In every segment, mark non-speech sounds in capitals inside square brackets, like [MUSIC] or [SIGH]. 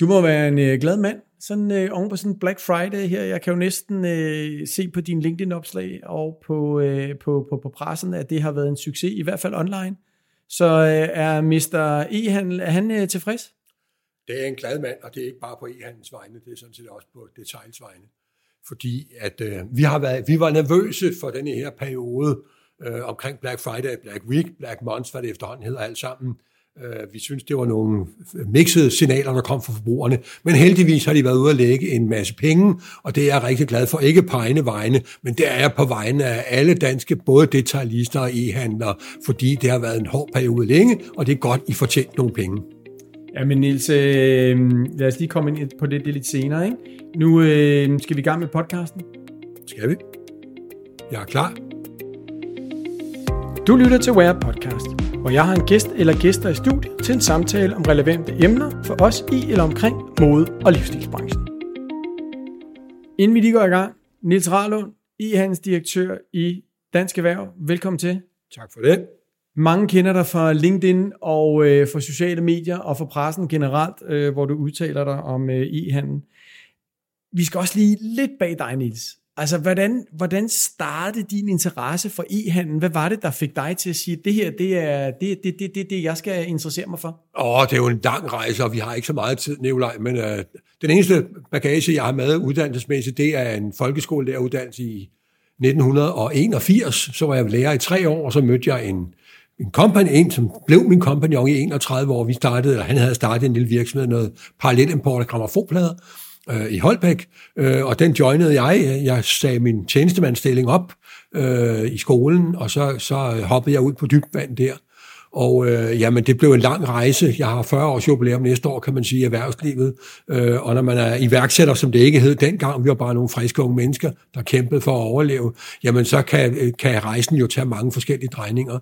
Du må være en øh, glad mand, sådan øh, oven på sådan Black Friday her. Jeg kan jo næsten øh, se på din LinkedIn-opslag og på, øh, på, på, på pressen, at det har været en succes, i hvert fald online. Så øh, er Mr. E-handel, er han øh, tilfreds? Det er en glad mand, og det er ikke bare på e-handels vegne, det er sådan set også på details vegne. Fordi at øh, vi, har været, vi var nervøse for den her periode øh, omkring Black Friday, Black Week, Black Month, hvad det efterhånden hedder alt sammen. Øh, vi synes, det var nogle mixede signaler, der kom fra forbrugerne, men heldigvis har de været ude at lægge en masse penge, og det er jeg rigtig glad for. Ikke på egne vegne, men det er jeg på vegne af alle danske, både detaljister og e-handlere, fordi det har været en hård periode længe, og det er godt, I får tjent nogle penge. Ja, men Niels, øh, lad os lige komme ind på det, det lidt senere. Ikke? Nu øh, skal vi i gang med podcasten. Skal vi? Jeg er klar. Du lytter til Where Podcast, hvor jeg har en gæst eller gæster i studiet til en samtale om relevante emner for os i eller omkring mode- og livsstilsbranchen. Inden vi lige går i gang, Niels Rarlund, e-handelsdirektør i Dansk Erhverv. Velkommen til. Tak for det. Mange kender dig fra LinkedIn og øh, fra sociale medier og fra pressen generelt, øh, hvor du udtaler dig om øh, e-handel. Vi skal også lige lidt bag dig, Niels. Altså, hvordan, hvordan startede din interesse for e-handel? Hvad var det, der fik dig til at sige, det her, det er det, det, det, det, det jeg skal interessere mig for? Åh, det er jo en lang rejse, og vi har ikke så meget tid, Nikolaj, men øh, den eneste bagage, jeg har med uddannelsesmæssigt, det er en folkeskolelæreruddannelse i 1981. Så var jeg lærer i tre år, og så mødte jeg en, en kompagnon, en som blev min kompagnon i 31 år. Vi startede, eller han havde startet en lille virksomhed, noget parallelimport af gramofonplader øh, i Holbæk, øh, og den joinede jeg. Jeg sagde min tjenestemandsstilling op øh, i skolen, og så, så hoppede jeg ud på dybt vand der. Og øh, jamen, det blev en lang rejse. Jeg har 40 års jubilæum næste år, kan man sige, i erhvervslivet. Øh, og når man er iværksætter, som det ikke hed dengang, vi var bare nogle friske unge mennesker, der kæmpede for at overleve, jamen så kan, øh, kan rejsen jo tage mange forskellige drejninger.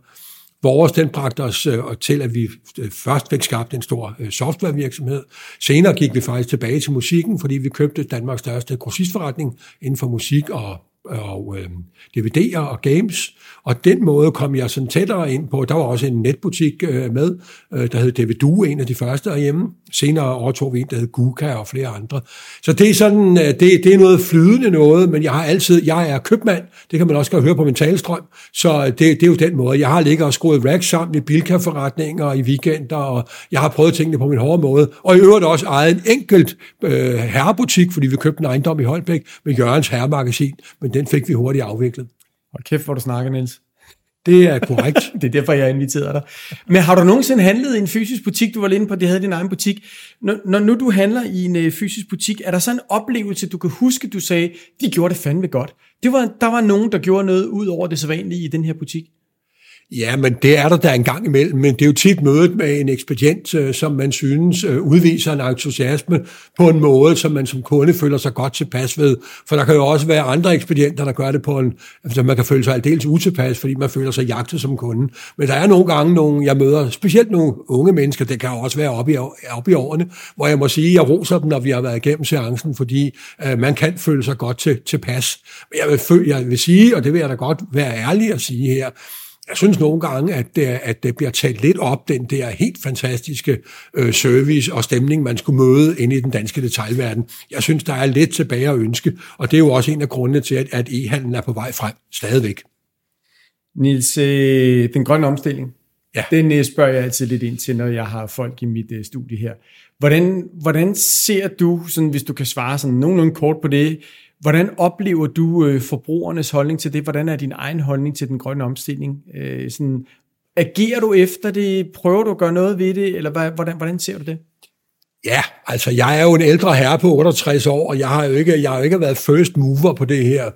Vores, den bragte os øh, til, at vi øh, først fik skabt en stor øh, softwarevirksomhed. Senere gik vi faktisk tilbage til musikken, fordi vi købte Danmarks største grossistforretning inden for musik og og øh, DVD'er og games, og den måde kom jeg sådan tættere ind på. Der var også en netbutik øh, med, øh, der hed DVDU, en af de første herhjemme. Senere overtog vi en, der hed Guka og flere andre. Så det er sådan, øh, det, det er noget flydende noget, men jeg har altid, jeg er købmand, det kan man også godt høre på min talestrøm, så øh, det, det er jo den måde. Jeg har ligget og skruet racks sammen i bilka-forretninger i weekender, og jeg har prøvet tingene på min hårde måde, og i øvrigt også ejet en enkelt øh, herrebutik, fordi vi købte en ejendom i Holbæk med Jørgens Herremagasin, men den fik vi hurtigt afviklet. Og kæft, hvor du snakker, Niels. Det er korrekt. [LAUGHS] det er derfor, jeg inviteret dig. Men har du nogensinde handlet i en fysisk butik? Du var inde på, at det havde din egen butik. Når, når nu du handler i en uh, fysisk butik, er der så en oplevelse, du kan huske, du sagde, de gjorde det fandme godt. Det var, der var nogen, der gjorde noget ud over det sædvanlige i den her butik. Ja, men det er der da en gang imellem, men det er jo tit mødet med en ekspedient, øh, som man synes øh, udviser en entusiasme på en måde, som man som kunde føler sig godt tilpas ved. For der kan jo også være andre ekspedienter, der gør det på en, altså man kan føle sig aldeles utilpas, fordi man føler sig jagtet som kunde. Men der er nogle gange nogle, jeg møder, specielt nogle unge mennesker, det kan også være oppe i, op i årene, hvor jeg må sige, at jeg roser dem, når vi har været igennem seancen, fordi øh, man kan føle sig godt til, tilpas. Men jeg vil, jeg vil sige, og det vil jeg da godt være ærlig at sige her, jeg synes nogle gange, at det, at det bliver talt lidt op, den der helt fantastiske øh, service og stemning, man skulle møde inde i den danske detaljverden. Jeg synes, der er lidt tilbage at ønske, og det er jo også en af grundene til, at, at e-handlen er på vej frem stadigvæk. Nils, øh, den grønne omstilling, ja. den øh, spørger jeg altid lidt ind til, når jeg har folk i mit øh, studie her. Hvordan, hvordan ser du, sådan, hvis du kan svare sådan nogenlunde kort på det, Hvordan oplever du øh, forbrugernes holdning til det? Hvordan er din egen holdning til den grønne omstilling? Øh, sådan, agerer du efter det? Prøver du at gøre noget ved det? Eller hvordan, hvordan ser du det? Ja, altså jeg er jo en ældre herre på 68 år, og jeg har jo ikke, jeg har jo ikke været first mover på det her.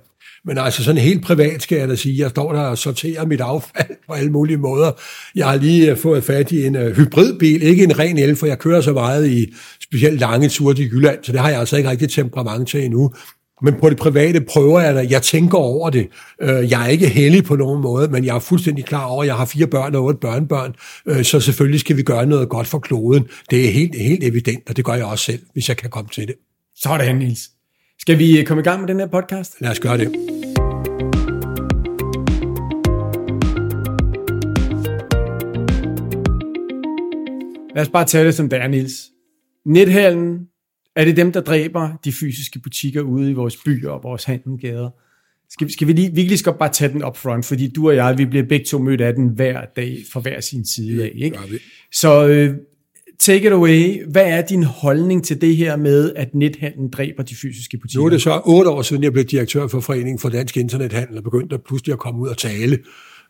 Men altså sådan helt privat skal jeg da sige, jeg står der og sorterer mit affald [LAUGHS] på alle mulige måder. Jeg har lige øh, fået fat i en øh, hybridbil, ikke en ren el, for jeg kører så meget i specielt lange ture til Jylland, så det har jeg altså ikke rigtig temperament til endnu. Men på det private prøver jeg det. Jeg tænker over det. Øh, jeg er ikke heldig på nogen måde, men jeg er fuldstændig klar over, at jeg har fire børn og otte børnebørn, øh, så selvfølgelig skal vi gøre noget godt for kloden. Det er helt, helt evident, og det gør jeg også selv, hvis jeg kan komme til det. Sådan, Niels. Skal vi øh, komme i gang med den her podcast? Lad os gøre det. Lad os bare tage det som det er, Niels. Nethallen Er det dem, der dræber de fysiske butikker ude i vores byer og vores handelgader? Skal, skal vi lige, virkelig skal bare tage den up front, fordi du og jeg, vi bliver begge to mødt af den hver dag fra hver sin side af. Ikke? Så øh, take it away. Hvad er din holdning til det her med, at nethandlen dræber de fysiske butikker? Nu er det så otte år siden, jeg blev direktør for Foreningen for Dansk Internethandel, og begyndte at pludselig at komme ud og tale.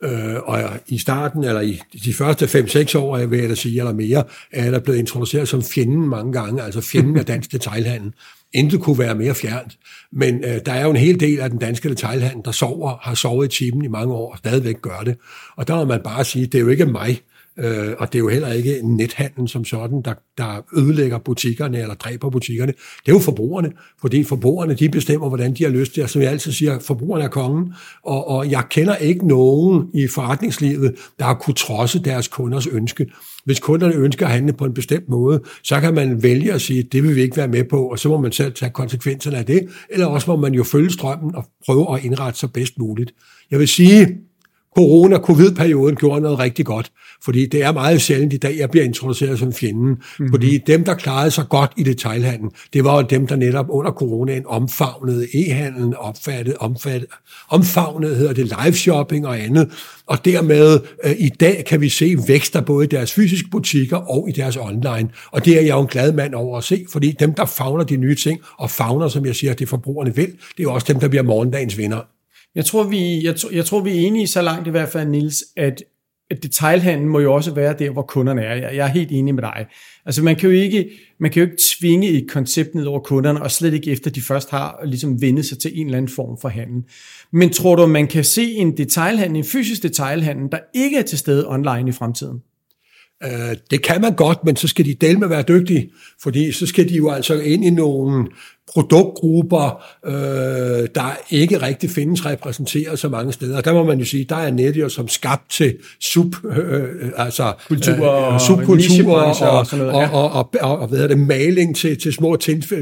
Øh, og i starten, eller i de første 5-6 år, jeg vil jeg da sige, eller mere, er der blevet introduceret som fjenden mange gange, altså fjenden af dansk detailhandel. Intet kunne være mere fjernt. Men øh, der er jo en hel del af den danske detailhandel, der sover, har sovet i chipen i mange år og stadigvæk gør det. Og der må man bare sige, det er jo ikke mig, Øh, og det er jo heller ikke nethandlen som sådan, der, der ødelægger butikkerne eller dræber butikkerne. Det er jo forbrugerne, fordi forbrugerne de bestemmer, hvordan de har lyst til. Som jeg altid siger, forbrugerne er kongen, og, og jeg kender ikke nogen i forretningslivet, der har kunne trodse deres kunders ønske. Hvis kunderne ønsker at handle på en bestemt måde, så kan man vælge at sige, det vil vi ikke være med på, og så må man selv tage konsekvenserne af det, eller også må man jo følge strømmen og prøve at indrette sig bedst muligt. Jeg vil sige, corona-covid-perioden gjorde noget rigtig godt, fordi det er meget sjældent i dag, jeg bliver introduceret som fjenden, mm-hmm. fordi dem, der klarede sig godt i detailhandlen, det var jo dem, der netop under coronaen omfavnede e-handlen, opfattet, omfattet, omfavnede, hedder det, live-shopping og andet, og dermed øh, i dag kan vi se vækster både i deres fysiske butikker og i deres online, og det er jeg jo en glad mand over at se, fordi dem, der fagner de nye ting, og fagner, som jeg siger, det forbrugerne vil, det er også dem, der bliver morgendagens vinder. Jeg tror, vi, jeg, jeg tror, vi er enige så langt i hvert fald, Nils, at detailhandlen må jo også være der, hvor kunderne er. Jeg, jeg er helt enig med dig. Altså man kan jo ikke, man kan jo ikke tvinge et koncept ned over kunderne, og slet ikke efter de først har ligesom vendet sig til en eller anden form for handel. Men tror du, man kan se en detailhandel, en fysisk detailhandel, der ikke er til stede online i fremtiden? Øh, det kan man godt, men så skal de dele med være dygtige, fordi så skal de jo altså ind i nogle produktgrupper, øh, der ikke rigtig findes repræsenteret så mange steder. Der må man jo sige, der er nettet som skabt til sub, øh, altså Kultur, øh, subkulturer og, og, og, og, og, og, og, og hvad er det, maling til, til små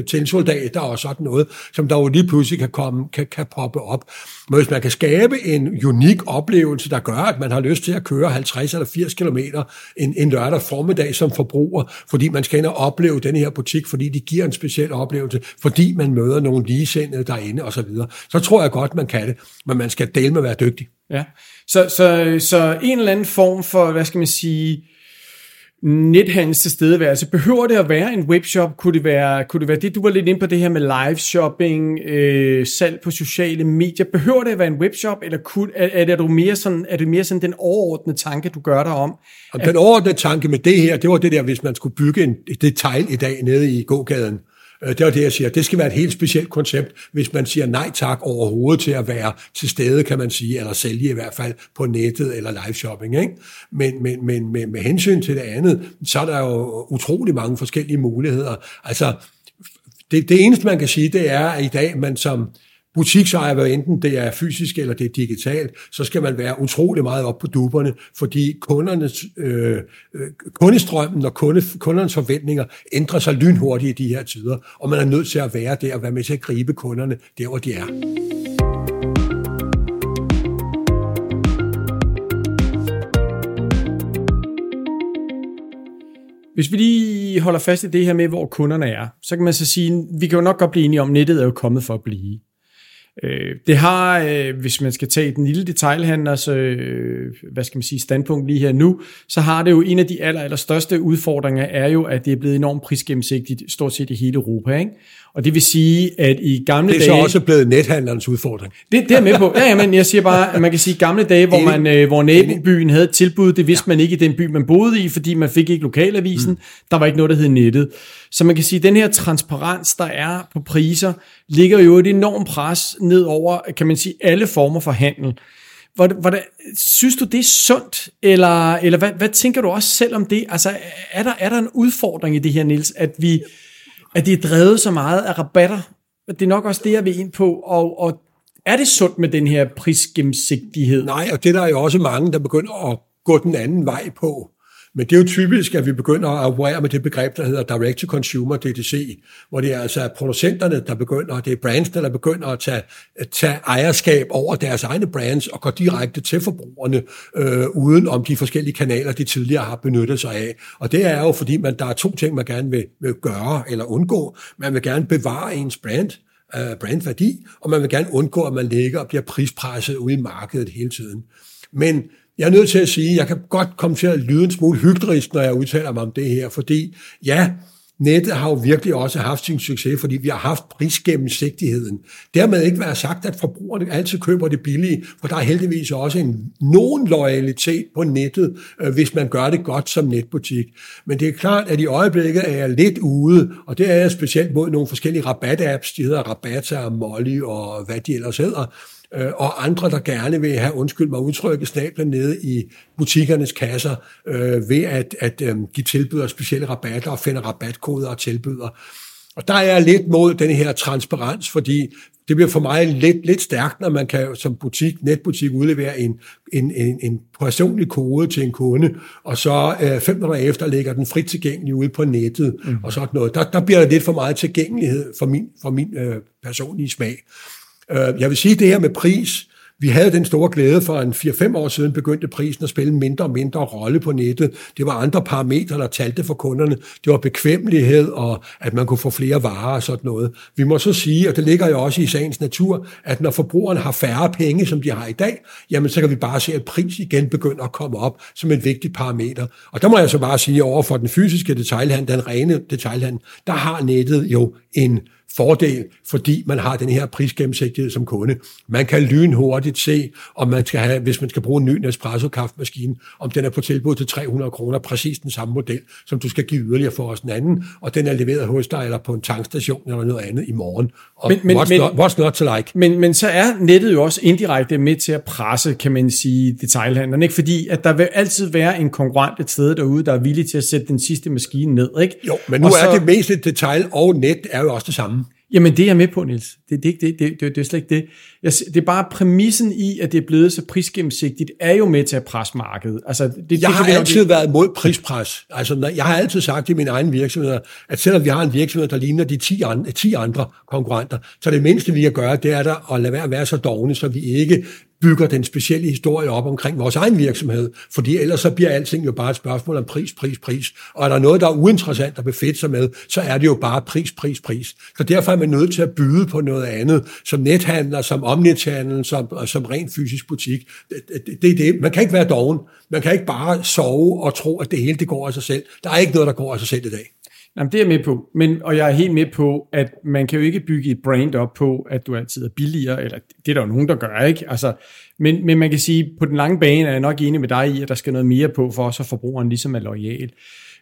tilsoldater og sådan noget, som der jo lige pludselig kan, komme, kan, kan poppe op. Men hvis man kan skabe en unik oplevelse, der gør, at man har lyst til at køre 50 eller 80 km en, en lørdag formiddag som forbruger, fordi man skal ind og opleve den her butik, fordi de giver en speciel oplevelse, fordi man møder nogle ligesindede derinde osv., så, videre. så tror jeg godt, man kan det, men man skal dele med at være dygtig. Ja, så, så, så en eller anden form for, hvad skal man sige, nethandels tilstedeværelse. Behøver det at være en webshop? Kunne det være, kunne det være det, du var lidt inde på det her med live shopping, øh, salg på sociale medier? Behøver det at være en webshop, eller kunne, er, er, det, er, du mere sådan, er det mere sådan den overordnede tanke, du gør dig om? Og den overordnede tanke med det her, det var det der, hvis man skulle bygge en detail i dag nede i gågaden, Øh, det er det, jeg siger. Det skal være et helt specielt koncept, hvis man siger nej tak overhovedet til at være til stede, kan man sige, eller sælge i hvert fald på nettet eller live shopping. Ikke? Men, men, men men med hensyn til det andet, så er der jo utrolig mange forskellige muligheder. Altså, det, det eneste, man kan sige, det er, at i dag man som butiksejer, hvad enten det er fysisk eller det er digitalt, så skal man være utrolig meget op på duberne, fordi kundernes, øh, øh, kundestrømmen og kunde, kundernes forventninger ændrer sig lynhurtigt i de her tider, og man er nødt til at være der og være med til at gribe kunderne der, hvor de er. Hvis vi lige holder fast i det her med, hvor kunderne er, så kan man så sige, vi kan jo nok godt blive enige om, at nettet er jo kommet for at blive. Øh, det har, øh, hvis man skal tage den lille detailhandlers, øh, hvad skal man sige, standpunkt lige her nu, så har det jo en af de aller, aller største udfordringer, er jo, at det er blevet enormt prisgennemsigtigt, stort set i hele Europa. Ikke? Og det vil sige, at i gamle dage... Det er dage, så også blevet nethandlerens udfordring. Det, det er med på. Ja, ja, men jeg siger bare, at man kan sige, gamle dage, hvor, man, øh, hvor nabobyen havde et tilbud, det vidste ja. man ikke i den by, man boede i, fordi man fik ikke lokalavisen. Mm. Der var ikke noget, der hed nettet. Så man kan sige, at den her transparens, der er på priser, ligger jo et enormt pres ned over, kan man sige, alle former for handel. Hvordan, synes du, det er sundt, eller, eller hvad, hvad tænker du også selv om det? Altså, er der, er der en udfordring i det her, Nils, at vi at det er drevet så meget af rabatter? Det er nok også det, jeg vil ind på, og, og er det sundt med den her prisgennemsigtighed? Nej, og det der er jo også mange, der begynder at gå den anden vej på. Men det er jo typisk, at vi begynder at operere med det begreb, der hedder Direct-to-Consumer, DTC, hvor det er altså producenterne, der begynder, det er brandsene, der begynder at tage, at tage ejerskab over deres egne brands og går direkte til forbrugerne, øh, uden om de forskellige kanaler, de tidligere har benyttet sig af. Og det er jo, fordi man, der er to ting, man gerne vil, vil gøre eller undgå. Man vil gerne bevare ens brand, øh, brandværdi, og man vil gerne undgå, at man ligger og bliver prispresset ude i markedet hele tiden. Men jeg er nødt til at sige, at jeg kan godt komme til at lyde en smule hyggelig, når jeg udtaler mig om det her, fordi ja, nettet har jo virkelig også haft sin succes, fordi vi har haft prisgennemsigtigheden. Dermed ikke være sagt, at forbrugerne altid køber det billige, for der er heldigvis også en nogen loyalitet på nettet, øh, hvis man gør det godt som netbutik. Men det er klart, at i øjeblikket er jeg lidt ude, og det er jeg specielt mod nogle forskellige rabat-apps, de hedder Rabata og Molly og hvad de ellers hedder, øh, og andre, der gerne vil have, undskyld mig, udtrykket snablen nede i butikkernes kasser øh, ved at, at øh, give tilbyder specielle rabatter og finde rabatkoder og tilbyder. Og der er jeg lidt mod den her transparens, fordi det bliver for mig lidt, lidt stærkt, når man kan som butik, netbutik udlevere en, en, en, en personlig kode til en kunde, og så øh, fem minutter efter ligger den frit tilgængelig ude på nettet, mm. og sådan noget. Der, der bliver der lidt for meget tilgængelighed for min, for min øh, personlige smag. Øh, jeg vil sige det her med pris. Vi havde den store glæde for en 4-5 år siden, begyndte prisen at spille mindre og mindre rolle på nettet. Det var andre parametre, der talte for kunderne. Det var bekvemmelighed og at man kunne få flere varer og sådan noget. Vi må så sige, og det ligger jo også i sagens natur, at når forbrugerne har færre penge, som de har i dag, jamen så kan vi bare se, at pris igen begynder at komme op som en vigtig parameter. Og der må jeg så bare sige, over for den fysiske detailhandel, den rene detailhandel, der har nettet jo en fordel, fordi man har den her prisgennemsigtighed som kunde. Man kan lynhurtigt se, om man skal have, hvis man skal bruge en ny Nespresso-kaffemaskine, om den er på tilbud til 300 kroner, præcis den samme model, som du skal give yderligere for os den anden, og den er leveret hos dig, eller på en tankstation, eller noget andet i morgen. Og men, men, what's, men, not, what's not to like? Men, men så er nettet jo også indirekte med til at presse, kan man sige, detailhandleren, ikke? Fordi at der vil altid være en konkurrent et sted derude, der er villig til at sætte den sidste maskine ned, ikke? Jo, men nu og er så, det meste detail og net er jo også det samme. Jamen det er jeg med på, Niels. Det, det, det, det, det, det er slet ikke det. Jeg, det er bare præmissen i, at det er blevet så prisgennemsigtigt, er jo med til at presse markedet. Altså, det, jeg det, har det, altid det. været mod prispres. Altså, jeg har altid sagt i min egen virksomhed, at selvom vi har en virksomhed, der ligner de 10 andre, 10 andre konkurrenter, så det mindste, vi kan gøre, det er der at lade være at være så dogne, så vi ikke bygger den specielle historie op omkring vores egen virksomhed, fordi ellers så bliver alting jo bare et spørgsmål om pris, pris, pris. Og er der noget, der er uinteressant at befætte sig med, så er det jo bare pris, pris, pris. Så derfor er man nødt til at byde på noget andet, som nethandler, som omnichannel, som, som rent fysisk butik. Det, det, det, det. Man kan ikke være doven. Man kan ikke bare sove og tro, at det hele det går af sig selv. Der er ikke noget, der går af sig selv i dag. Jamen, det er jeg med på, men, og jeg er helt med på, at man kan jo ikke bygge et brand op på, at du altid er billigere, eller det er der jo nogen, der gør, ikke? Altså, men, men man kan sige, på den lange bane er jeg nok enig med dig i, at der skal noget mere på, for os, at forbrugeren ligesom er lojal.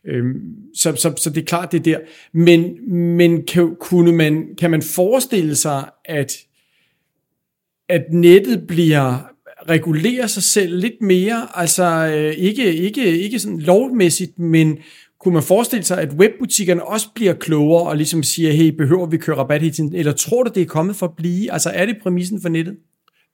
Øhm, så, så, så det er klart, det er der. Men, men kan, kunne man, kan man forestille sig, at, at nettet bliver regulerer sig selv lidt mere, altså øh, ikke, ikke, ikke sådan lovmæssigt, men kunne man forestille sig, at webbutikkerne også bliver klogere og ligesom siger, hey, behøver vi køre rabat hele tiden? Eller tror du, det er kommet for at blive? Altså er det præmissen for nettet?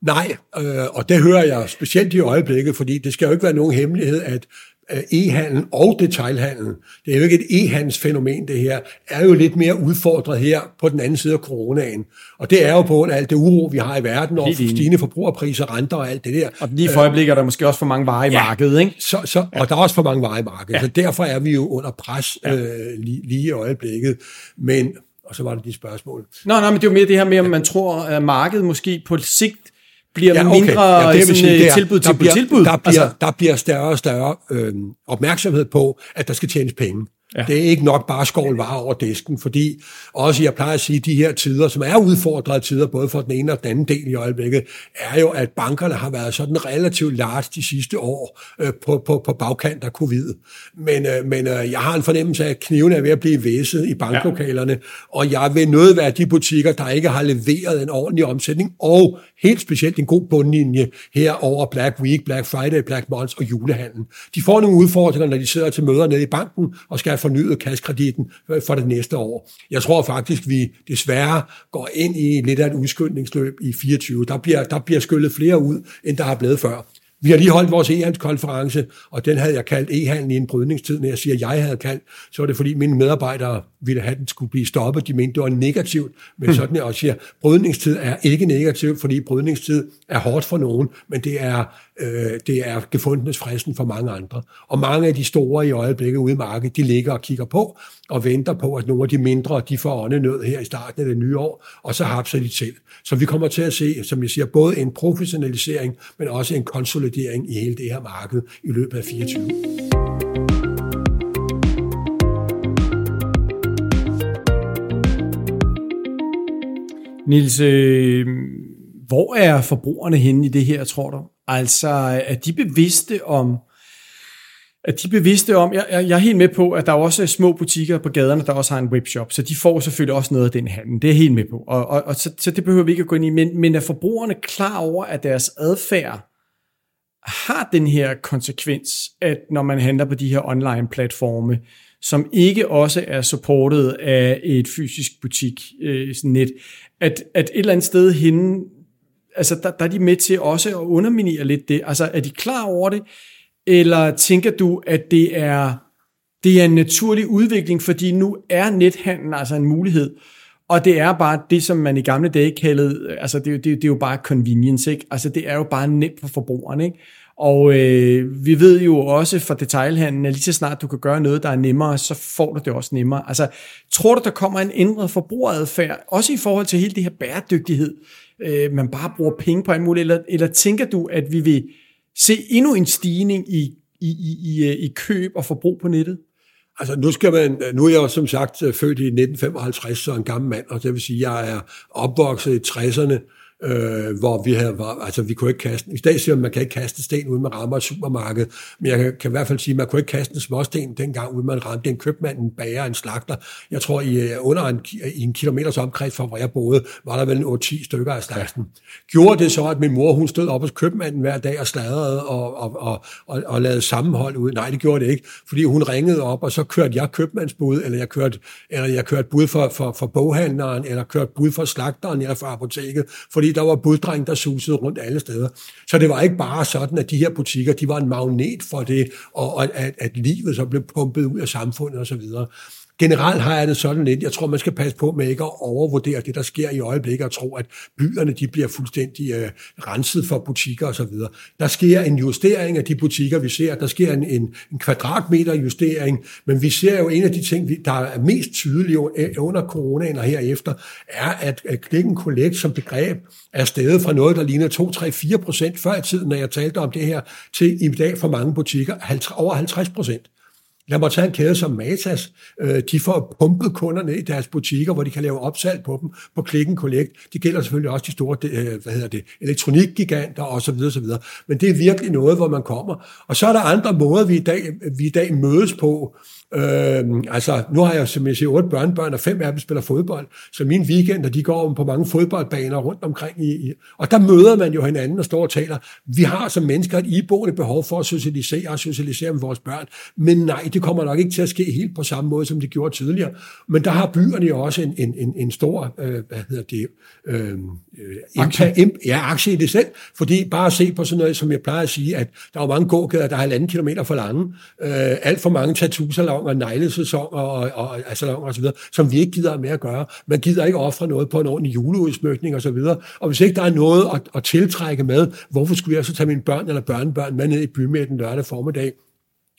Nej, øh, og det hører jeg specielt i øjeblikket, fordi det skal jo ikke være nogen hemmelighed, at e-handel og detailhandel, det er jo ikke et e-handelsfænomen det her, er jo lidt mere udfordret her på den anden side af coronaen. Og det er jo på alt det uro, vi har i verden, og stigende forbrugerpriser, renter og alt det der. Og lige for øjeblik er der måske også for mange varer i ja, markedet, ikke? Så, så, og der er også for mange varer i markedet, ja. så derfor er vi jo under pres ja. øh, lige, lige i øjeblikket. Men, og så var det de spørgsmål. Nå, nej, men det er jo mere det her med, om man tror, at markedet måske på sigt bliver ja, okay. mindre ja, det, sådan, sige, det er, tilbud, tilbud, der bliver, tilbud. Der bliver, altså. der bliver større og større øh, opmærksomhed på, at der skal tjenes penge. Ja. Det er ikke nok bare skål varer over disken, fordi også jeg plejer at sige, de her tider, som er udfordrede tider, både for den ene og den anden del i øjeblikket, er jo, at bankerne har været sådan relativt large de sidste år øh, på, på, på bagkant af covid. Men, øh, men øh, jeg har en fornemmelse af, at kniven er ved at blive væsset i banklokalerne, ja. og jeg vil være de butikker, der ikke har leveret en ordentlig omsætning, og helt specielt en god bundlinje her over Black Week, Black Friday, Black Month og julehandlen. De får nogle udfordringer, når de sidder til møder nede i banken og skal have fornyet kaskrediten øh, for det næste år. Jeg tror faktisk, vi desværre går ind i lidt af et udskyndningsløb i 24. Der bliver, der bliver skyllet flere ud, end der har blevet før. Vi har lige holdt vores e-handelskonference, og den havde jeg kaldt e-handel i en brydningstid. Når jeg siger, at jeg havde kaldt, så var det fordi mine medarbejdere ville have, at den skulle blive stoppet. De mente, det var negativt. Men sådan jeg også siger, brydningstid er ikke negativt, fordi brydningstid er hårdt for nogen, men det er, øh, det er gefundenes fristen for mange andre. Og mange af de store i øjeblikket ude i markedet, de ligger og kigger på og venter på, at nogle af de mindre, de får åndenød her i starten af det nye år, og så hapser de til. Så vi kommer til at se, som jeg siger, både en professionalisering, men også en konsolidering i hele det her marked i løbet af 24. Nils, øh, hvor er forbrugerne henne i det her, tror du? Altså, er de bevidste om, at de bevidste om, jeg, jeg er helt med på, at der er også små butikker på gaderne, der også har en webshop, så de får selvfølgelig også noget af den handel. Det er jeg helt med på, og, og, og så, så det behøver vi ikke at gå ind i, men, men er forbrugerne klar over, at deres adfærd har den her konsekvens, at når man handler på de her online-platforme, som ikke også er supportet af et fysisk butik øh, net, at, at et eller andet sted henne, altså der, der er de med til også at underminere lidt det. Altså er de klar over det, eller tænker du, at det er, det er en naturlig udvikling, fordi nu er nethandlen altså en mulighed, og det er bare det, som man i gamle dage kaldede, altså det, det, det er jo bare convenience, ikke? Altså det er jo bare nemt for forbrugeren, ikke? Og øh, vi ved jo også fra detailhandlen, at lige så snart du kan gøre noget, der er nemmere, så får du det også nemmere. Altså, tror du, der kommer en ændret forbrugeradfærd, også i forhold til hele det her bæredygtighed, øh, man bare bruger penge på alt muligt, eller, eller tænker du, at vi vil se endnu en stigning i, i, i, i, øh, i køb og forbrug på nettet? Altså nu skal man, nu er jeg jo som sagt øh, født i 1955, så en gammel mand, og det vil sige, at jeg er opvokset i 60'erne, øh, hvor vi havde, var, altså vi kunne ikke kaste, i dag siger man, man kan ikke kaste sten uden man rammer et supermarked, men jeg kan, kan i hvert fald sige, at man kunne ikke kaste en småsten dengang, uden man ramte en købmand, en bager, en slagter. Jeg tror, i, øh, under en, i en kilometers omkreds fra, hvor jeg boede, var der vel en 8-10 stykker af slagten. Gjorde det så, at min mor, hun stod op hos købmanden hver dag og sladrede og, og, og, og, og lavede sammenhold ud? Nej, det gjorde det ikke, fordi hun ringede op, og så kørte jeg købmandsbud, eller jeg kørte, eller jeg kørte bud for, for, for boghandleren, eller kørte bud for slagteren, eller for apoteket, fordi fordi der var buddreng, der susede rundt alle steder. Så det var ikke bare sådan, at de her butikker, de var en magnet for det, og at, at livet så blev pumpet ud af samfundet osv. Generelt har jeg det sådan lidt, jeg tror, man skal passe på med ikke at overvurdere det, der sker i øjeblikket, og tro, at byerne de bliver fuldstændig øh, renset for butikker osv. Der sker en justering af de butikker, vi ser. Der sker en, en, en kvadratmeter justering, men vi ser jo en af de ting, der er mest tydelige øh, under coronaen og herefter, er, at, klikken click collect som begreb er steget fra noget, der ligner 2, 3, 4 procent før i tiden, når jeg talte om det her, til i dag for mange butikker over 50 procent. Lad mig tage en kæde som Matas. Øh, de får pumpet kunderne i deres butikker, hvor de kan lave opsalg på dem på Click and Collect. Det gælder selvfølgelig også de store øh, hvad hedder det, elektronikgiganter osv. osv. Men det er virkelig noget, hvor man kommer. Og så er der andre måder, vi i dag, vi i dag mødes på. Øh, altså, nu har jeg, som jeg siger, otte børnebørn, og fem af dem spiller fodbold, så mine weekender, de går på mange fodboldbaner rundt omkring. I, i, og der møder man jo hinanden og står og taler. Vi har som mennesker et iboende behov for at socialisere og socialisere med vores børn, men nej, det kommer nok ikke til at ske helt på samme måde, som det gjorde tidligere. Men der har byerne jo også en, en, en, en stor, øh, hvad hedder det, øh, øh aktie. Imp, ja, aktie i det selv, fordi bare at se på sådan noget, som jeg plejer at sige, at der er mange gågader, der er halvanden kilometer for lange, øh, alt for mange tattoo sæsoner, neglesæsoner og, og, og, altså, og så videre, som vi ikke gider med at gøre. Man gider ikke ofre noget på en ordentlig juleudsmykning og så videre. Og hvis ikke der er noget at, at tiltrække med, hvorfor skulle jeg så tage mine børn eller børnebørn med ned i bymidten lørdag formiddag?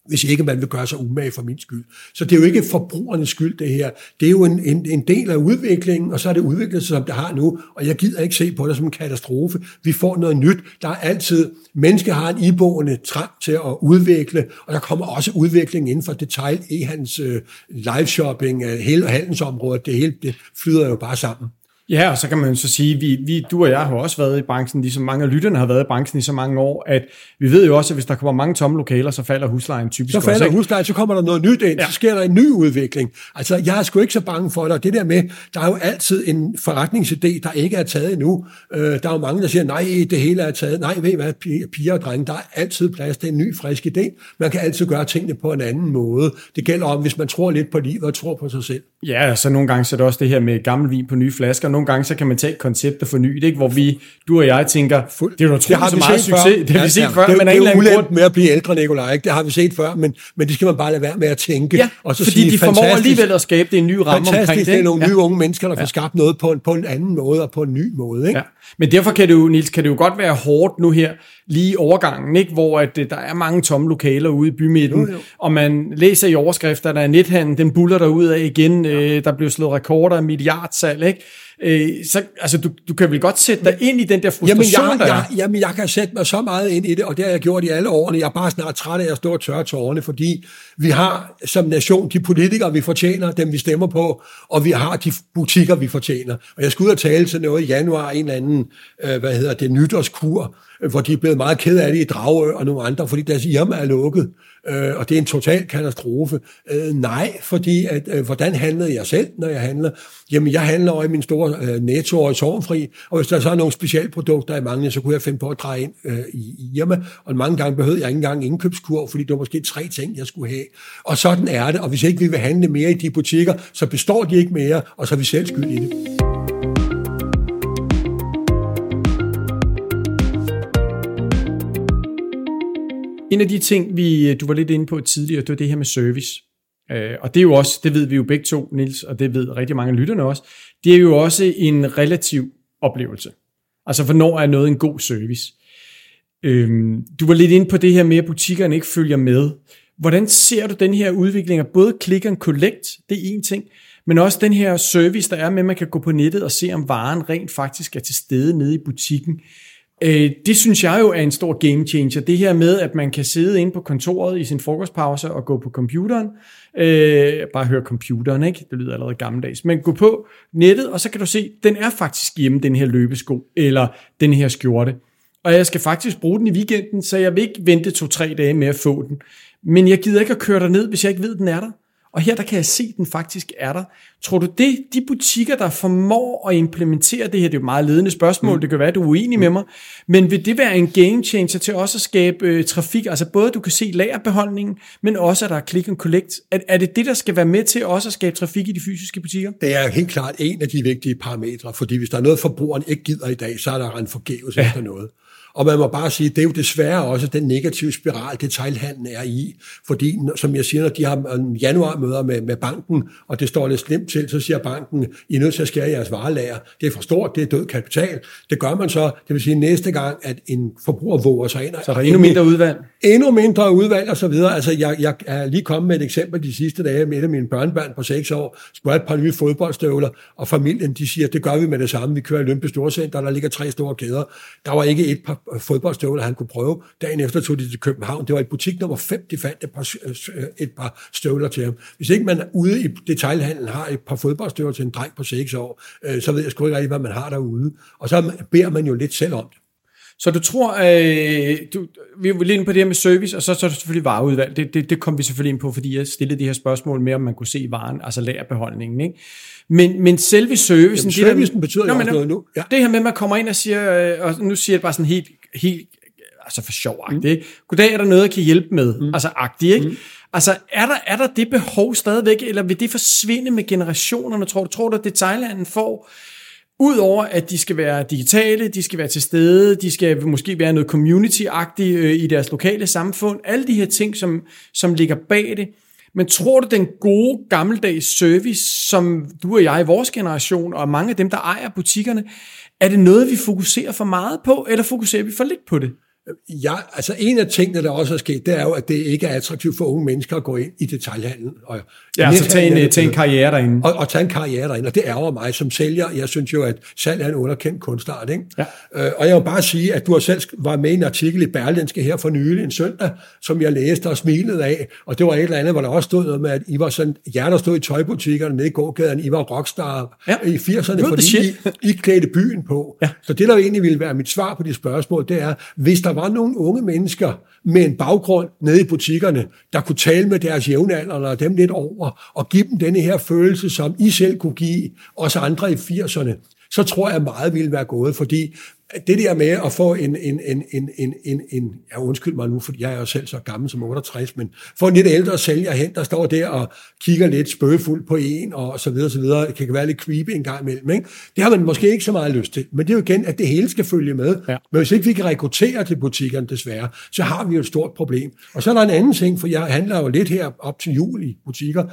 Hvis ikke man vil gøre sig umage for min skyld. Så det er jo ikke forbrugernes skyld, det her. Det er jo en, en, en del af udviklingen, og så er det udviklet sig, som det har nu, og jeg gider ikke se på det som en katastrofe. Vi får noget nyt. Der er altid, mennesker har en iboende trang til at udvikle, og der kommer også udvikling inden for detail, e-handels, uh, øh, live-shopping, uh, hele handelsområdet, det hele det flyder jo bare sammen. Ja, og så kan man så sige, vi, vi, du og jeg har også været i branchen, ligesom mange af lytterne har været i branchen i så mange år, at vi ved jo også, at hvis der kommer mange tomme lokaler, så falder huslejen typisk Så falder også, huslejen, så kommer der noget nyt ind, ja. så sker der en ny udvikling. Altså, jeg er sgu ikke så bange for det, det der med, der er jo altid en forretningsidé, der ikke er taget endnu. Øh, der er jo mange, der siger, nej, det hele er taget. Nej, ved I hvad, piger og drenge, der er altid plads til en ny, frisk idé. Man kan altid gøre tingene på en anden måde. Det gælder om, hvis man tror lidt på livet og tror på sig selv. Ja, så nogle gange så er det også det her med gammel vin på nye flasker nogle gange, så kan man tage et koncept og forny det, ikke? hvor vi, du og jeg tænker, det er jo det har så vi meget succes, før. det har vi set ja, før, det, men det, det er ulempen grund, med at blive ældre, Nikolaj, ikke? det har vi set før, men, men det skal man bare lade være med at tænke. ja, og så fordi sige, de formår fantastisk, alligevel at skabe det en ny ramme fantastisk, omkring det. det er nogle Ja. nye unge mennesker, der får skabt noget på en, på en anden måde og på en ny måde. Ikke? Ja. Men derfor kan det jo, Niels, kan det jo godt være hårdt nu her, lige i overgangen, ikke? hvor at, øh, der er mange tomme lokaler ude i bymidten, Jo, jo. og man læser i overskrifter, der er nethandel, den buller der ud af igen, øh, der blev slået rekorder af milliardsalg, ikke? Øh, så altså, du, du kan vel godt sætte dig ind i den der Jamen frustration, jeg, der er. jeg, jamen, jeg kan sætte mig så meget ind i det, og det har jeg gjort i alle årene. Jeg er bare snart træt af at stå og tørre tårerne, fordi vi har som nation de politikere, vi fortjener, dem vi stemmer på, og vi har de butikker, vi fortjener. Og jeg skulle ud og tale til noget i januar, en eller anden, øh, hvad hedder det, nytårskur, øh, hvor de er blevet meget ked af det i Dragø og nogle andre, fordi deres Irma er lukket, øh, og det er en total katastrofe. Øh, nej, fordi at, øh, hvordan handlede jeg selv, når jeg handler? Jamen, jeg handler over i min store øh, netto og i Sorgenfri, og hvis der så er nogle specialprodukter, i mangel, så kunne jeg finde på at dreje ind øh, i, i og mange gange behøvede jeg ikke engang indkøbskur, fordi det var måske tre ting, jeg skulle have. Og sådan er det, og hvis ikke vi vil handle mere i de butikker, så består de ikke mere, og så er vi selv skyld i det. En af de ting, vi, du var lidt inde på tidligere, det var det her med service. Øh, og det er jo også, det ved vi jo begge to, Nils, og det ved rigtig mange af lytterne også, det er jo også en relativ oplevelse. Altså, hvornår er noget en god service? Øhm, du var lidt inde på det her med, at butikkerne ikke følger med. Hvordan ser du den her udvikling af både click and collect, det er en ting, men også den her service, der er med, at man kan gå på nettet og se, om varen rent faktisk er til stede nede i butikken. Øh, det synes jeg jo er en stor game changer. Det her med, at man kan sidde inde på kontoret i sin frokostpause og gå på computeren. Øh, bare høre computeren, ikke? Det lyder allerede gammeldags. Men gå på nettet, og så kan du se, den er faktisk hjemme, den her løbesko, eller den her skjorte. Og jeg skal faktisk bruge den i weekenden, så jeg vil ikke vente to-tre dage med at få den. Men jeg gider ikke at køre ned, hvis jeg ikke ved, den er der. Og her der kan jeg se, at den faktisk er der. Tror du det, de butikker, der formår at implementere det her, det er jo et meget ledende spørgsmål, mm. det kan være, at du er uenig med mig, men vil det være en game changer til også at skabe øh, trafik, altså både du kan se lagerbeholdningen, men også at der er click and collect. Er, er det det, der skal være med til også at skabe trafik i de fysiske butikker? Det er helt klart en af de vigtige parametre, fordi hvis der er noget, forbrugeren ikke gider i dag, så er der en forgæves ja. efter noget. Og man må bare sige, det er jo desværre også den negative spiral, detailhandlen er i. Fordi, som jeg siger, når de har januarmøder med, med banken, og det står lidt slemt til, så siger banken, I er nødt til at skære jeres varelager. Det er for stort, det er død kapital. Det gør man så, det vil sige næste gang, at en forbruger våger sig ind. Så der er endnu mindre udvalg? Endnu mindre udvalg og så videre. Altså, jeg, jeg er lige kommet med et eksempel de sidste dage med et af mine børnebørn på 6 år, skulle have et par nye fodboldstøvler, og familien, de siger, det gør vi med det samme. Vi kører i Lønby Storcenter, der ligger tre store kæder. Der var ikke et par Øh, fodboldstøvler, han kunne prøve. Dagen efter tog de til København. Det var i butik nummer 5, de fandt et par, øh, øh, et par støvler til ham. Hvis ikke man ude i detailhandlen har et par fodboldstøvler til en dreng på 6 år, øh, så ved jeg sgu ikke rigtig, hvad man har derude. Og så beder man jo lidt selv om det. Så du tror, øh, du, vi var lige inde på det her med service, og så, så er det selvfølgelig vareudvalg. Det, det, det kom vi selvfølgelig ind på, fordi jeg stillede de her spørgsmål med, om man kunne se varen, altså lagerbeholdningen. Ikke? Men, men selve servicen... Jamen, servicen det betyder jo også noget nu. Ja. Det her med, at man kommer ind og siger, øh, og nu siger jeg det bare sådan helt, helt altså for sjov mm. ikke? Goddag, er der noget, jeg kan hjælpe med? Mm. Altså agtigt, ikke? Mm. Altså, er der, er der det behov stadigvæk, eller vil det forsvinde med generationerne, tror du? Tror du, at detailhandlen får Udover at de skal være digitale, de skal være til stede, de skal måske være noget community-agtigt øh, i deres lokale samfund, alle de her ting, som, som ligger bag det. Men tror du, den gode gammeldags service, som du og jeg i vores generation, og mange af dem, der ejer butikkerne, er det noget, vi fokuserer for meget på, eller fokuserer vi for lidt på det? Ja, altså en af tingene, der også er sket, det er jo, at det ikke er attraktivt for unge mennesker at gå ind i detailhandlen. Og ja, så tage en, tage en karriere derinde. Og, og tage en karriere derinde, og det ærger mig som sælger. Jeg synes jo, at salg er en underkendt kunstart. Ikke? Ja. Øh, og jeg vil bare sige, at du har selv var med i en artikel i Berlinske her for nylig en søndag, som jeg læste og smilede af, og det var et eller andet, hvor der også stod noget med, at I var sådan, jer der stod i tøjbutikkerne nede i gågaden, I var rockstar ja. i 80'erne, fordi I, I klædte byen på. Ja. Så det, der egentlig ville være mit svar på de spørgsmål, det er, hvis der var nogle unge mennesker med en baggrund nede i butikkerne, der kunne tale med deres jævnaldrende og dem lidt over, og give dem denne her følelse, som I selv kunne give os andre i 80'erne, så tror jeg meget ville være gået, fordi det der med at få en, en, en, en, en, en, en ja undskyld mig nu, fordi jeg er jo selv så gammel som 68, men få en lidt ældre sælger hen, der står der og kigger lidt spøgefuldt på en, og så videre, så videre, det kan være lidt creepy en gang imellem, ikke? Det har man måske ikke så meget lyst til, men det er jo igen, at det hele skal følge med. Ja. Men hvis ikke vi kan rekruttere til butikkerne desværre, så har vi jo et stort problem. Og så er der en anden ting, for jeg handler jo lidt her op til jul i butikker,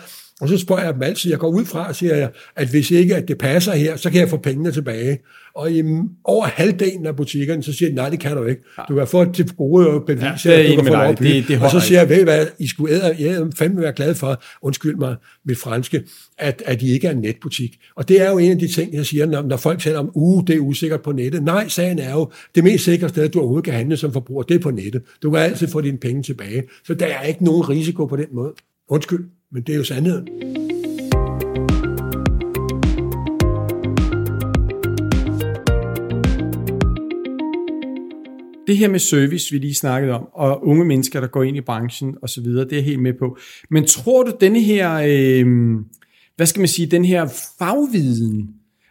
og så spørger jeg dem altid, jeg går ud fra, siger jeg, at hvis ikke at det passer her, så kan jeg få pengene tilbage. Og i over halvdelen af butikkerne, så siger de, nej, det kan du ikke. Du kan få et til gode bevis, ja, det du kan få lov det, det Og så siger jeg, ved hvad, I skulle æde, jeg fandme være glad for, undskyld mig mit franske, at, at I ikke er en netbutik. Og det er jo en af de ting, jeg siger, når, når folk taler om, uh, det er usikkert på nettet. Nej, sagen er jo, det mest sikre sted, du overhovedet kan handle som forbruger, det er på nettet. Du kan altid få dine penge tilbage. Så der er ikke nogen risiko på den måde. Undskyld. Men det er jo sandheden. Det her med service, vi lige snakkede om, og unge mennesker, der går ind i branchen og så videre, det er jeg helt med på. Men tror du, denne her, øh, hvad skal man sige, den her fagviden,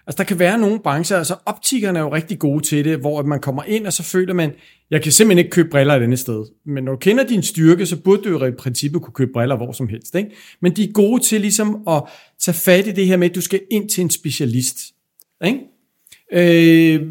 Altså der kan være nogle brancher, altså optikerne er jo rigtig gode til det, hvor man kommer ind, og så føler man, jeg kan simpelthen ikke købe briller et andet sted. Men når du kender din styrke, så burde du jo i princippet kunne købe briller hvor som helst. Ikke? Men de er gode til ligesom at tage fat i det her med, at du skal ind til en specialist. Ikke? Øh,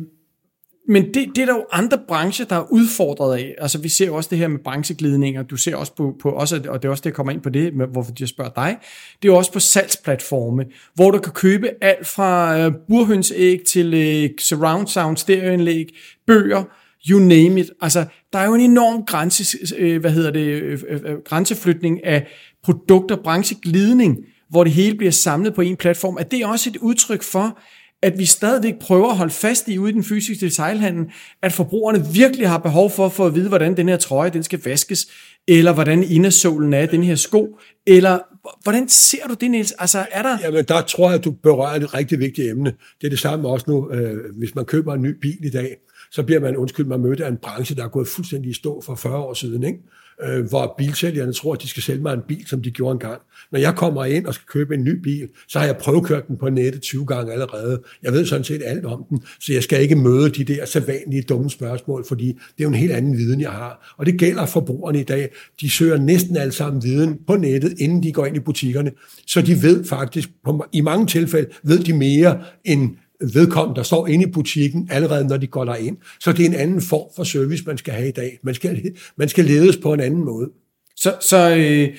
men det, det er der jo andre brancher, der er udfordret af. Altså vi ser jo også det her med brancheglidninger. Du ser også på, på også, og det er også det, jeg kommer ind på det, med, hvorfor jeg spørger dig. Det er jo også på salgsplatforme, hvor du kan købe alt fra uh, burhønsæg til uh, surround sound stereoanlæg, bøger, you name it. Altså, der er jo en enorm grænse, uh, hvad hedder det, uh, uh, grænseflytning af produkter, brancheglidning, hvor det hele bliver samlet på en platform. Er det også et udtryk for, at vi stadigvæk prøver at holde fast i ude i den fysiske detailhandel, at forbrugerne virkelig har behov for at få at vide, hvordan den her trøje den skal vaskes, eller hvordan indersålen er den her sko, eller hvordan ser du det, Niels? Altså, er der... Jamen, der tror jeg, at du berører et rigtig vigtigt emne. Det er det samme også nu, øh, hvis man køber en ny bil i dag, så bliver man, undskyld, mig, mødt af en branche, der er gået fuldstændig i stå for 40 år siden, ikke? øh, hvor bilsælgerne tror, at de skal sælge mig en bil, som de gjorde engang. Når jeg kommer ind og skal købe en ny bil, så har jeg prøvekørt den på nettet 20 gange allerede. Jeg ved sådan set alt om den, så jeg skal ikke møde de der sædvanlige dumme spørgsmål, fordi det er jo en helt anden viden, jeg har. Og det gælder forbrugerne i dag. De søger næsten alle sammen viden på nettet, inden de går ind i butikkerne. Så de ved faktisk, i mange tilfælde ved de mere end vedkommende, der står inde i butikken, allerede når de går derind. Så det er en anden form for service, man skal have i dag. Man skal, man skal ledes på en anden måde. Så, så øh,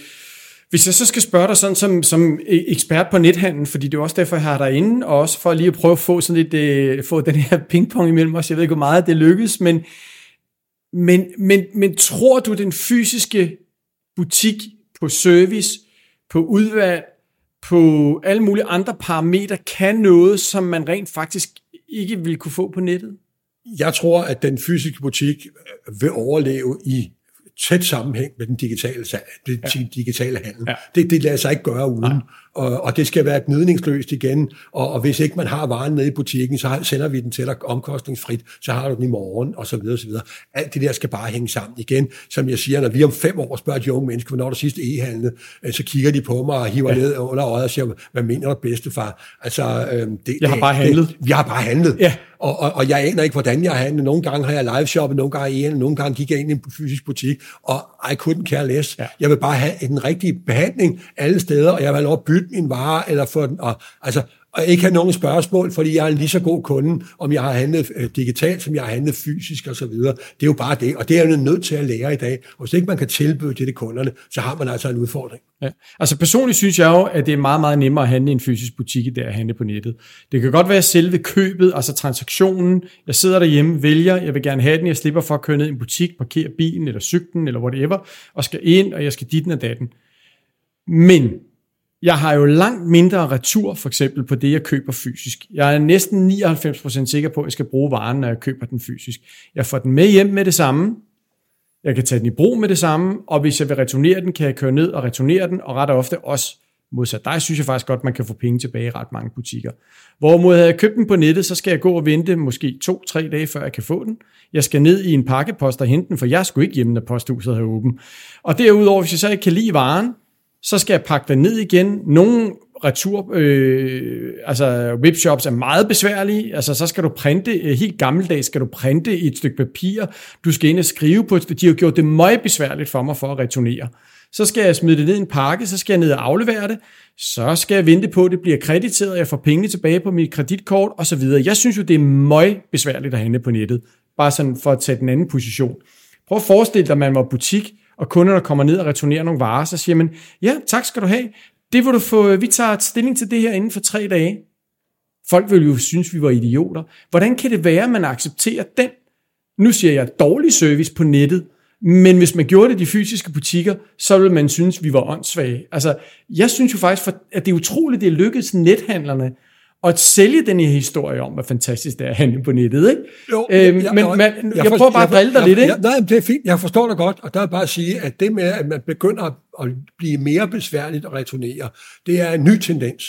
hvis jeg så skal spørge dig sådan som, som e-, ekspert på nethandel, fordi det er også derfor, jeg har dig inde, og også for lige at prøve at få, sådan lidt, øh, få den her [LAUGHS] pingpong imellem os. Jeg ved ikke, hvor meget det lykkes, men, men, men, men tror du, den fysiske butik på service, på udvalg, på alle mulige andre parametre kan noget, som man rent faktisk ikke vil kunne få på nettet? Jeg tror, at den fysiske butik vil overleve i tæt sammenhæng med den digitale, den digitale handel. Ja. Det, det lader sig ikke gøre uden. Ja. Og, og det skal være gnidningsløst igen. Og, og hvis ikke man har varen nede i butikken, så sender vi den til dig omkostningsfrit, så har du den i morgen, og så videre, og så videre. Alt det der skal bare hænge sammen igen. Som jeg siger, når vi om fem år spørger de unge mennesker, hvornår der sidste e-handle, øh, så kigger de på mig og hiver ja. ned under øjet og siger, hvad mener du bedstefar? Altså, øh, det, jeg har bare handlet. Det, vi har bare handlet. Ja. Og, og, og jeg aner ikke, hvordan jeg har handlet. Nogle gange har jeg live shoppet, nogle gange en, nogle gange gik jeg ind i en fysisk butik, og I couldn't care less. Ja. Jeg vil bare have den rigtige behandling alle steder, og jeg vil have lov at bytte min vare, eller få den, og, altså, og ikke have nogen spørgsmål, fordi jeg er en lige så god kunde, om jeg har handlet øh, digitalt, som jeg har handlet fysisk og så videre. Det er jo bare det, og det er jo nødt til at lære i dag. Og hvis ikke man kan tilbyde det til kunderne, så har man altså en udfordring. Ja. Altså personligt synes jeg jo, at det er meget, meget nemmere at handle i en fysisk butik, end at handle på nettet. Det kan godt være selve købet, altså transaktionen. Jeg sidder derhjemme, vælger, jeg vil gerne have den, jeg slipper for at køre ned i en butik, parkere bilen eller cyklen eller whatever, og skal ind, og jeg skal dit og datten. Men jeg har jo langt mindre retur, for eksempel på det, jeg køber fysisk. Jeg er næsten 99% sikker på, at jeg skal bruge varen, når jeg køber den fysisk. Jeg får den med hjem med det samme. Jeg kan tage den i brug med det samme, og hvis jeg vil returnere den, kan jeg køre ned og returnere den, og ret ofte også modsat dig, synes jeg faktisk godt, man kan få penge tilbage i ret mange butikker. Hvorimod havde jeg købt den på nettet, så skal jeg gå og vente måske to-tre dage, før jeg kan få den. Jeg skal ned i en pakkepost og hente den, for jeg skulle ikke hjemme, når posthuset havde åben. Og derudover, hvis jeg så ikke kan lide varen, så skal jeg pakke den ned igen. Nogle retur, øh, altså webshops er meget besværlige, altså så skal du printe, øh, helt gammeldags skal du printe i et stykke papir, du skal ind og skrive på, de har gjort det meget besværligt for mig for at returnere. Så skal jeg smide det ned i en pakke, så skal jeg ned og aflevere det, så skal jeg vente på, at det bliver krediteret, jeg får pengene tilbage på mit kreditkort osv. Jeg synes jo, det er meget besværligt at handle på nettet, bare sådan for at tage den anden position. Prøv at forestille dig, at man var butik, og kunderne kommer ned og returnerer nogle varer, så siger man, ja, tak skal du have, det vil du få, øh, vi tager stilling til det her inden for tre dage. Folk vil jo synes, vi var idioter. Hvordan kan det være, at man accepterer den, nu siger jeg, dårlig service på nettet, men hvis man gjorde det i de fysiske butikker, så ville man synes, vi var åndssvage. Altså, jeg synes jo faktisk, at det er utroligt, det er lykkedes nethandlerne at sælge den her historie om, hvor fantastisk det er at handle på nettet, ikke? Jo, øhm, jeg, men man, jeg, jeg, prøver bare at drille dig jeg, lidt, ikke? Jeg, nej, det er fint. Jeg forstår det godt, og der er bare at sige, at det med, at man begynder at blive mere besværligt at returnere, det er en ny tendens.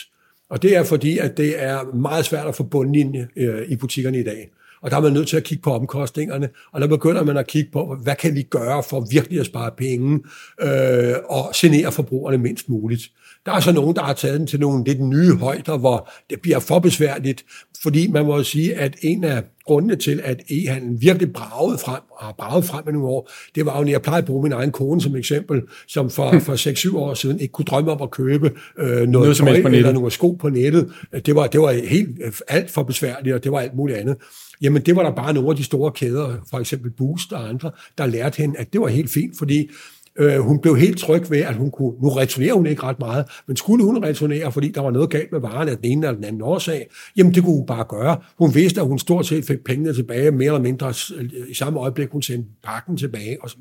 Og det er fordi, at det er meget svært at få bundlinje øh, i butikkerne i dag. Og der er man nødt til at kigge på omkostningerne, og der begynder man at kigge på, hvad kan vi gøre for virkelig at spare penge øh, og genere forbrugerne mindst muligt. Der er så nogen, der har taget den til nogle lidt nye højder, hvor det bliver for besværligt, fordi man må sige, at en af grundene til, at e-handlen virkelig bragede frem, og har braget frem i nogle år, det var jo, at jeg plejede at bruge min egen kone som eksempel, som for, [LAUGHS] for 6-7 år siden ikke kunne drømme om at købe øh, noget, noget tøj eller nogle sko på nettet. Det var, det var helt alt for besværligt, og det var alt muligt andet. Jamen, det var der bare nogle af de store kæder, for eksempel Boost og andre, der lærte hende, at det var helt fint, fordi Øh, hun blev helt tryg ved, at hun kunne, nu returnerer hun ikke ret meget, men skulle hun returnere, fordi der var noget galt med varen af den ene eller den anden årsag, jamen det kunne hun bare gøre. Hun vidste, at hun stort set fik pengene tilbage, mere eller mindre øh, i samme øjeblik, hun sendte pakken tilbage osv.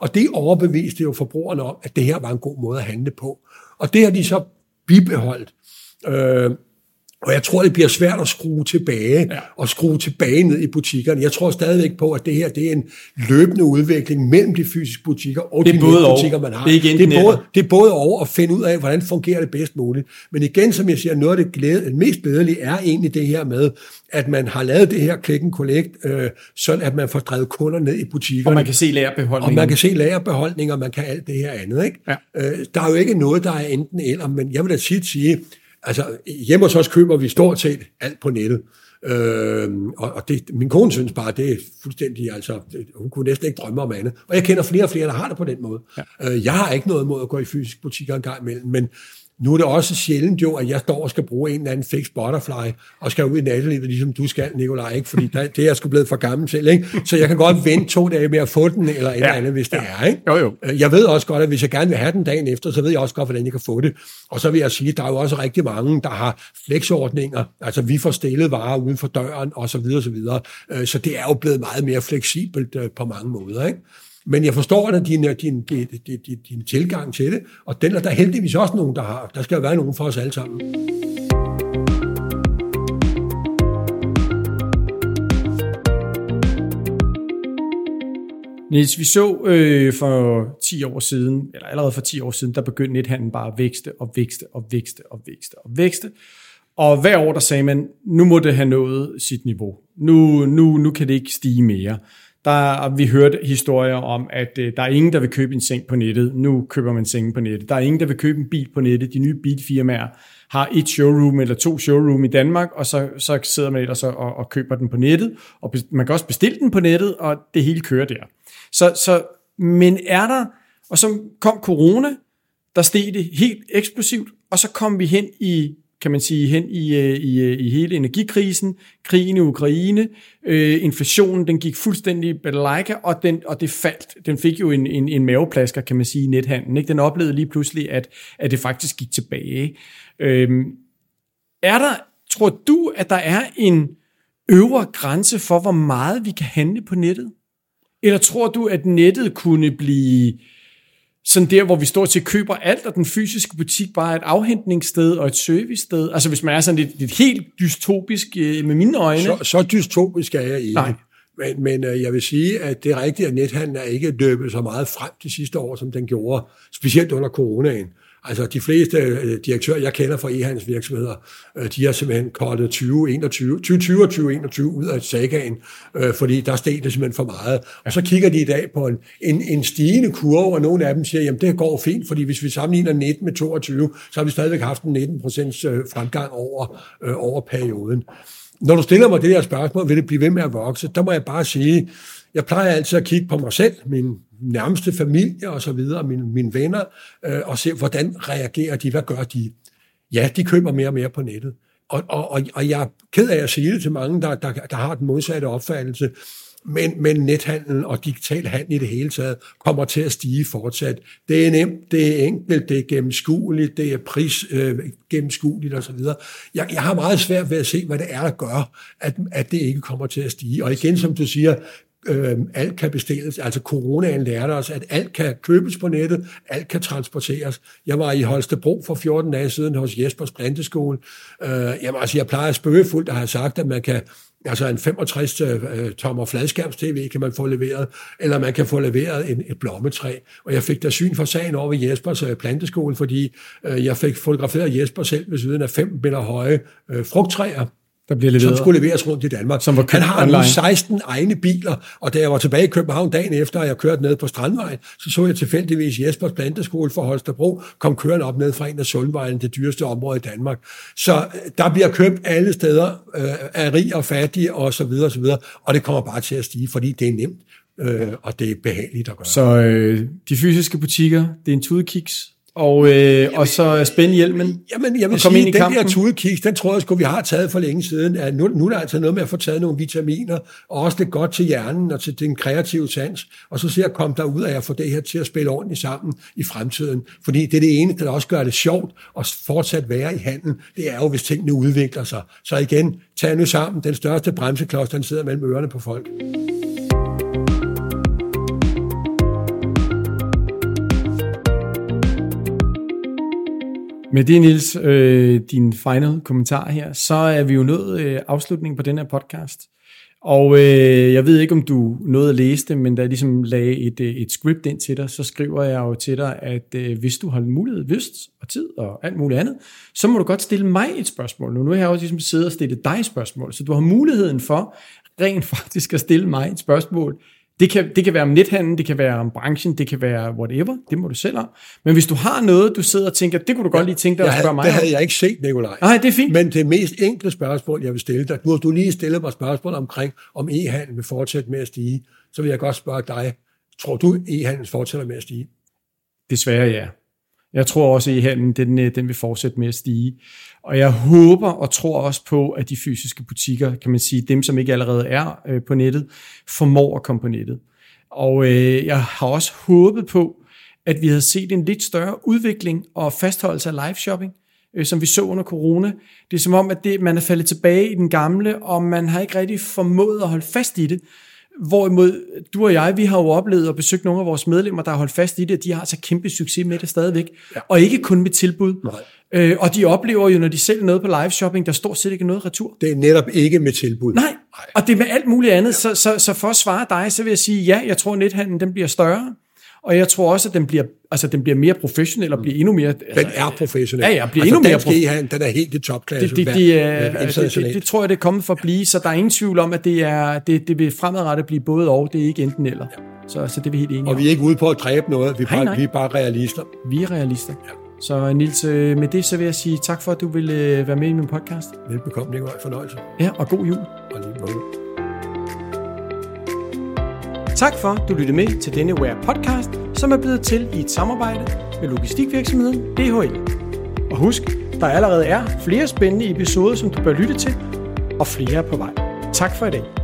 Og det overbeviste jo forbrugerne om, at det her var en god måde at handle på. Og det har de så bibeholdt. Øh, og jeg tror, det bliver svært at skrue tilbage, ja. og skrue tilbage ned i butikkerne. Jeg tror stadigvæk på, at det her det er en løbende udvikling mellem de fysiske butikker og det de butikker, man har. Det er, igen det, er både, det er både over at finde ud af, hvordan fungerer det bedst muligt. Men igen, som jeg siger, noget af det glæde, mest glædelige er egentlig det her med, at man har lavet det her click and collect, øh, sådan at man får drevet kunder ned i butikkerne. Og man kan se lagerbeholdninger. Og man kan se lagerbeholdninger, og man kan alt det her andet. Ikke? Ja. Øh, der er jo ikke noget, der er enten eller, men jeg vil da sige, sige Altså, hjemme hos os køber vi stort set alt på nettet. Øh, og og det, min kone synes bare, det er fuldstændig, altså, hun kunne næsten ikke drømme om andet. Og jeg kender flere og flere, der har det på den måde. Ja. Øh, jeg har ikke noget imod at gå i fysisk butikker en gang imellem, men nu er det også sjældent jo, at jeg står og skal bruge en eller anden fix butterfly, og skal ud i nattelivet, ligesom du skal, Nikolaj, ikke? fordi der, det er jeg sgu blevet for gammel til. Ikke? Så jeg kan godt vente to dage med at få den, eller et ja. eller andet, hvis det ja. er. Ikke? Jo, jo. Øh, jeg ved også godt, at hvis jeg gerne vil have den dagen efter, så ved jeg også godt, hvordan jeg kan få det. Og så vil jeg sige, at der er jo også rigtig mange, der har flexordninger, altså vi får stillet varer uden for døren, og så videre, så videre. Øh, så det er jo blevet meget mere fleksibelt øh, på mange måder. Ikke? Men jeg forstår da din, din, din, din, din tilgang til det, og den er der heldigvis også nogen, der har. Der skal jo være nogen for os alle sammen. Niels, vi så øh, for 10 år siden, eller allerede for 10 år siden, der begyndte nethandlen bare at vækste og vækste og vækste og vækste og vækste. Og hver år der sagde man, nu må det have nået sit niveau. Nu, nu, nu kan det ikke stige mere. Der, vi hørte historier om, at øh, der er ingen, der vil købe en seng på nettet. Nu køber man sengen på nettet. Der er ingen, der vil købe en bil på nettet. De nye bilfirmaer har et showroom eller to showroom i Danmark, og så, så sidder man ellers og, og køber den på nettet. Og man kan også bestille den på nettet, og det hele kører der. Så, så, men er der, og så kom corona, der steg det helt eksplosivt, og så kom vi hen i kan man sige, hen i, øh, i, øh, i hele energikrisen, krigen i Ukraine, øh, inflationen, den gik fuldstændig balalaika, og, den, og det faldt. Den fik jo en, en, en maveplasker, kan man sige, i nethandlen. Ikke? Den oplevede lige pludselig, at, at det faktisk gik tilbage. Øh, er der, tror du, at der er en øvre grænse for, hvor meget vi kan handle på nettet? Eller tror du, at nettet kunne blive sådan der, hvor vi står til køber alt, og den fysiske butik bare er et afhentningssted og et servicested. Altså hvis man er sådan lidt, lidt helt dystopisk øh, med mine øjne. Så, så dystopisk er jeg ikke. Nej. Men, men øh, jeg vil sige, at det er rigtigt, at nethandlen er ikke løbet så meget frem de sidste år, som den gjorde, specielt under coronaen. Altså de fleste øh, direktører, jeg kender fra e-handels virksomheder, øh, de har simpelthen kortet 2021, 2020 og 2021 ud af sagaen, øh, fordi der steg det simpelthen for meget. Og så kigger de i dag på en, en, en stigende kurve, og nogle af dem siger, jamen det går fint, fordi hvis vi sammenligner 19 med 22, så har vi stadigvæk haft en 19 procents fremgang over, over perioden. Når du stiller mig det her spørgsmål, vil det blive ved med at vokse? Der må jeg bare sige, jeg plejer altid at kigge på mig selv, min nærmeste familie og så videre, mine, mine venner, øh, og se, hvordan reagerer de, hvad gør de? Ja, de køber mere og mere på nettet. Og, og, og, og jeg er ked af at sige det til mange, der, der, der har den modsatte opfattelse, men, men nethandel og digital handel i det hele taget kommer til at stige fortsat. Det er nemt, det er enkelt, det er gennemskueligt, det er pris øh, gennemskueligt osv. Jeg, jeg har meget svært ved at se, hvad det er, der gør, at, at det ikke kommer til at stige. Og igen, som du siger, øh, alt kan bestilles. Altså coronaen lærte os, at alt kan købes på nettet, alt kan transporteres. Jeg var i Holstebro for 14 dage siden hos Jespers Planteskole. Øh, jamen, altså, jeg plejer spøgefuldt at have sagt, at man kan Altså en 65-tommer øh, fladskærms-tv kan man få leveret, eller man kan få leveret en, et blommetræ. Og jeg fik da syn for sagen over ved Jespers øh, planteskole, fordi øh, jeg fik fotograferet Jesper selv ved siden af fem meter høje øh, frugttræer, der bliver leveret. som skulle leveres rundt i Danmark. Som var Han har online. nu 16 egne biler, og da jeg var tilbage i København dagen efter, at jeg kørte ned på Strandvejen, så så jeg tilfældigvis Jespers planteskole for Holstebro, kom kørende op ned fra en af Sundvejen, det dyreste område i Danmark. Så øh, der bliver købt alle steder øh, af rig og fattige og så videre og så videre, og det kommer bare til at stige, fordi det er nemt, øh, og det er behageligt at gøre. Så øh, de fysiske butikker, det er en tudekiks, og, øh, jamen, og så spænde hjelmen jamen, jeg vil sige, ind i den kampen. der tudekiks, den tror jeg sgu, vi har taget for længe siden. Ja, nu, nu er der altså noget med at få taget nogle vitaminer, og også det godt til hjernen og til den kreative sans, og så ser jeg komme derud af at få det her til at spille ordentligt sammen i fremtiden. Fordi det er det ene, der også gør det sjovt at fortsat være i handel, det er jo, hvis tingene udvikler sig. Så igen, tag nu sammen. Den største bremseklods, den sidder mellem ørerne på folk. Med det, Nils, øh, din final kommentar her, så er vi jo nået øh, afslutningen på den her podcast. Og øh, jeg ved ikke, om du nåede at læse det, men da jeg ligesom lagde et, øh, et script ind til dig, så skriver jeg jo til dig, at øh, hvis du har mulighed, lyst og tid og alt muligt andet, så må du godt stille mig et spørgsmål. Nu, nu har jeg også ligesom siddet og stillet dig et spørgsmål, så du har muligheden for rent [LAUGHS] faktisk at stille mig et spørgsmål det kan, det kan være om nethandel, det kan være om branchen, det kan være whatever, det må du selv om. Men hvis du har noget, du sidder og tænker, det kunne du godt lige tænke dig at spørge mig Det havde jeg ikke set, Nikolaj. Nej, det er fint. Men det mest enkle spørgsmål, jeg vil stille dig, nu du lige stillet mig spørgsmål omkring, om e-handel vil fortsætte med at stige, så vil jeg godt spørge dig, tror du, e-handel fortsætter med at stige? Desværre ja. Jeg tror også, at e-handlen den, øh, den vil fortsætte med at stige. Og jeg håber og tror også på, at de fysiske butikker, kan man sige, dem som ikke allerede er øh, på nettet, formår at komme på nettet. Og øh, jeg har også håbet på, at vi havde set en lidt større udvikling og fastholdelse af live shopping, øh, som vi så under corona. Det er som om, at det, man er faldet tilbage i den gamle, og man har ikke rigtig formået at holde fast i det. Hvorimod du og jeg, vi har jo oplevet og besøgt nogle af vores medlemmer, der har holdt fast i det, og de har så kæmpe succes med det stadigvæk. Ja. Og ikke kun med tilbud. Nej. Øh, og de oplever jo, når de sælger noget på live shopping, der står set ikke noget retur. Det er netop ikke med tilbud. Nej, Nej. og det er med alt muligt andet. Ja. Så, så, så for at svare dig, så vil jeg sige, ja, jeg tror, at nethandlen den bliver større. Og jeg tror også, at den bliver, altså, den bliver mere professionel og bliver endnu mere... Den altså, er professionel. Ja, ja, bliver altså, endnu mere professionel. Den er helt i topklasse. Det, det, det, er, det, det, det, tror jeg, det er kommet for at blive, så der er ingen tvivl om, at det, er, det, det vil fremadrettet blive både og, det er ikke enten eller. Ja. Så, så det er vi helt enige Og vi er ikke ude på at dræbe noget, vi er, bare, nej. vi er bare realister. Vi er realister. Ja. Så Nils, øh, med det så vil jeg sige tak for, at du ville øh, være med i min podcast. Velbekomme, det var en fornøjelse. Ja, og god jul. Og lige måde. Tak for, at du lyttede med til denne Wear podcast, som er blevet til i et samarbejde med logistikvirksomheden DHL. Og husk, der allerede er flere spændende episoder, som du bør lytte til, og flere er på vej. Tak for i dag.